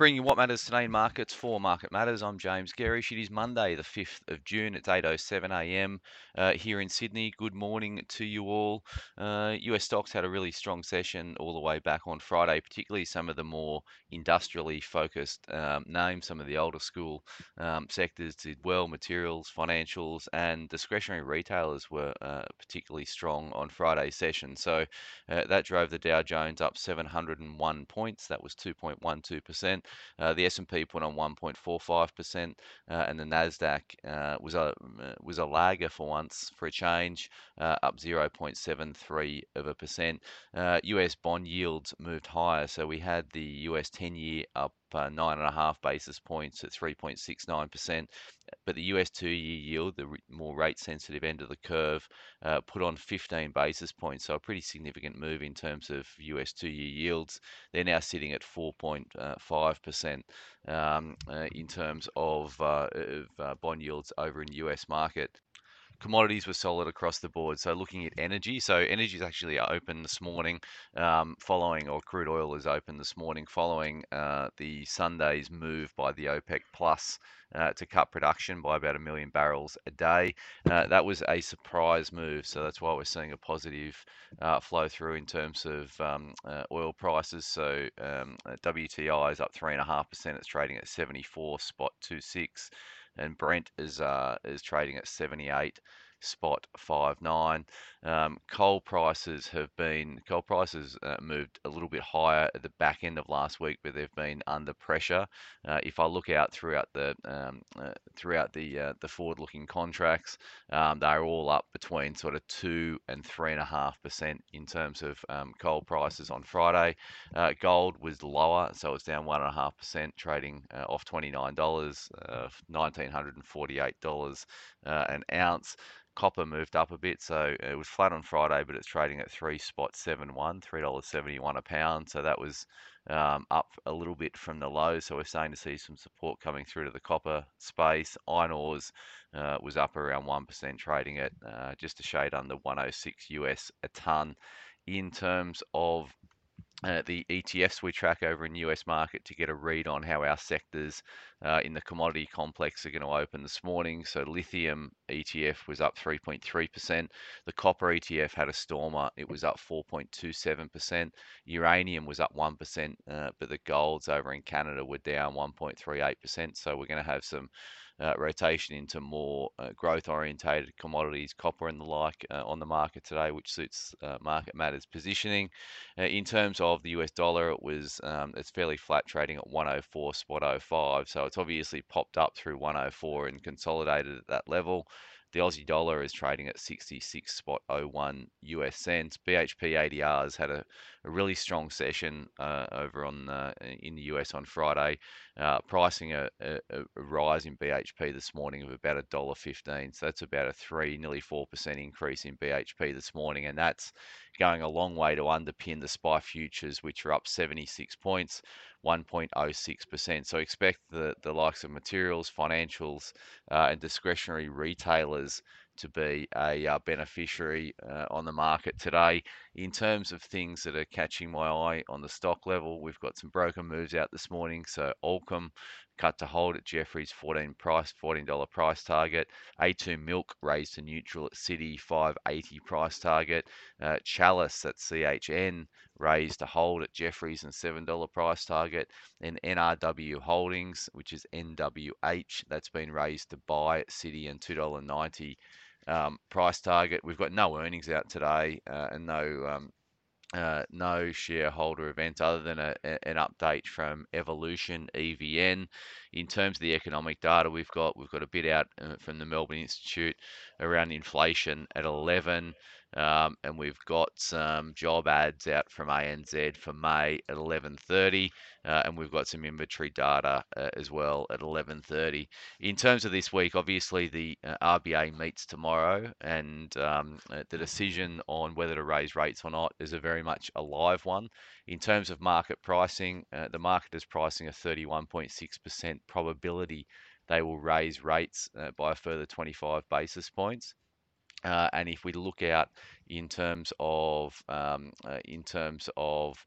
Bringing what matters today in markets for Market Matters. I'm James Gerrish. It is Monday, the 5th of June. It's 8:07 a.m. Uh, here in Sydney. Good morning to you all. Uh, US stocks had a really strong session all the way back on Friday, particularly some of the more industrially focused um, names. Some of the older school um, sectors did well. Materials, financials, and discretionary retailers were uh, particularly strong on Friday's session. So uh, that drove the Dow Jones up 701 points. That was 2.12 percent. Uh, the S&P put on 1.45%, uh, and the Nasdaq uh, was a uh, was a lagger for once for a change, up 0.73 of a percent. U.S. bond yields moved higher, so we had the U.S. 10-year up nine and a half basis points at 3.69%. But the US two year yield, the more rate sensitive end of the curve, uh, put on 15 basis points. So a pretty significant move in terms of US two year yields. They're now sitting at 4.5% um, uh, in terms of, uh, of uh, bond yields over in US market commodities were solid across the board. So looking at energy, so energy is actually open this morning, um, following or crude oil is open this morning following uh, the Sunday's move by the OPEC Plus. Uh, to cut production by about a million barrels a day. Uh, that was a surprise move, so that's why we're seeing a positive uh, flow through in terms of um, uh, oil prices. So um, WTI is up three and a half percent. It's trading at 74 spot two six and Brent is uh, is trading at 78 spot five nine. Um, coal prices have been coal prices uh, moved a little bit higher at the back end of last week, but they've been under pressure. Uh, if I look out throughout the um, uh, throughout the uh, the forward-looking contracts, um, they're all up between sort of two and three and a half percent in terms of um, coal prices on Friday. Uh, gold was lower, so it's down one and a half percent, trading uh, off twenty nine dollars, nineteen hundred and forty eight dollars an ounce. Copper moved up a bit, so it was flat on Friday, but it's trading at three spot seven one, three dollars seventy one a pound. So that was um, up a little bit from the low. So we're starting to see some support coming through to the copper space. Iron ores uh, was up around one percent, trading at uh, just a shade under 106 US a ton. In terms of uh, the ETFs we track over in US market to get a read on how our sectors uh, in the commodity complex are going to open this morning. So lithium ETF was up 3.3%. The copper ETF had a stormer. It was up 4.27%. Uranium was up 1%, uh, but the golds over in Canada were down 1.38%. So we're going to have some uh, rotation into more uh, growth orientated commodities, copper and the like, uh, on the market today, which suits uh, market matters positioning. Uh, in terms of the US dollar, it was um, it's fairly flat trading at 104 spot 05, so it's obviously popped up through 104 and consolidated at that level. The Aussie dollar is trading at 66.01 US cents. BHP ADRs had a, a really strong session uh, over on uh, in the US on Friday, uh, pricing a, a, a, rise in BHP this morning of about a dollar fifteen. So that's about a three, nearly four percent increase in BHP this morning, and that's going a long way to underpin the SPI futures, which are up 76 points. 1.06%. So expect the, the likes of materials, financials, uh, and discretionary retailers to be a uh, beneficiary uh, on the market today. In terms of things that are catching my eye on the stock level, we've got some broken moves out this morning. So Allkem cut to hold at Jefferies 14 price, $14 price target. A2 Milk raised to neutral at Citi 580 price target. Uh, Chalice at CHN raised to hold at Jefferies and $7 price target. And NRW Holdings, which is NWH, that's been raised to buy at Citi and $2.90 um, price target. We've got no earnings out today uh, and no um, uh, no shareholder events other than a, an update from Evolution EVN. In terms of the economic data, we've got we've got a bit out uh, from the Melbourne Institute around inflation at 11. Um, and we've got some job ads out from ANZ for May at 11:30, uh, and we've got some inventory data uh, as well at 11:30. In terms of this week, obviously the uh, RBA meets tomorrow, and um, uh, the decision on whether to raise rates or not is a very much a live one. In terms of market pricing, uh, the market is pricing a 31.6% probability they will raise rates uh, by a further 25 basis points. Uh, and if we look out in terms of um, uh, in terms of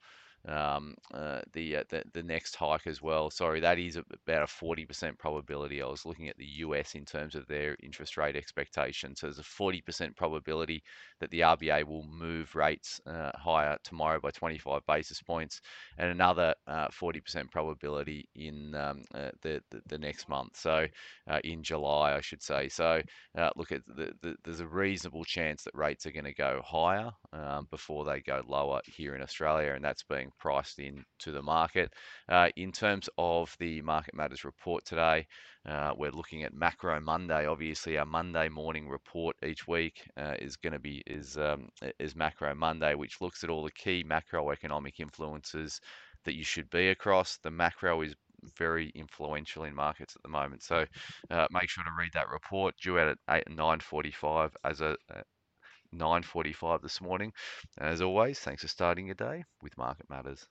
um, uh, the, uh, the the next hike as well. Sorry, that is about a 40% probability. I was looking at the US in terms of their interest rate expectations. So there's a 40% probability that the RBA will move rates uh, higher tomorrow by 25 basis points, and another 40% uh, probability in um, uh, the, the, the next month. So uh, in July, I should say. So look at the, the, there's a reasonable chance that rates are going to go higher um, before they go lower here in Australia, and that's being priced into the market. Uh, in terms of the Market Matters report today, uh, we're looking at Macro Monday. Obviously, our Monday morning report each week uh, is going to be is um, is Macro Monday, which looks at all the key macroeconomic influences that you should be across. The macro is very influential in markets at the moment. So uh, make sure to read that report due out at 8 9:45 as a, 9:45 this morning. As always, thanks for starting your day with Market Matters.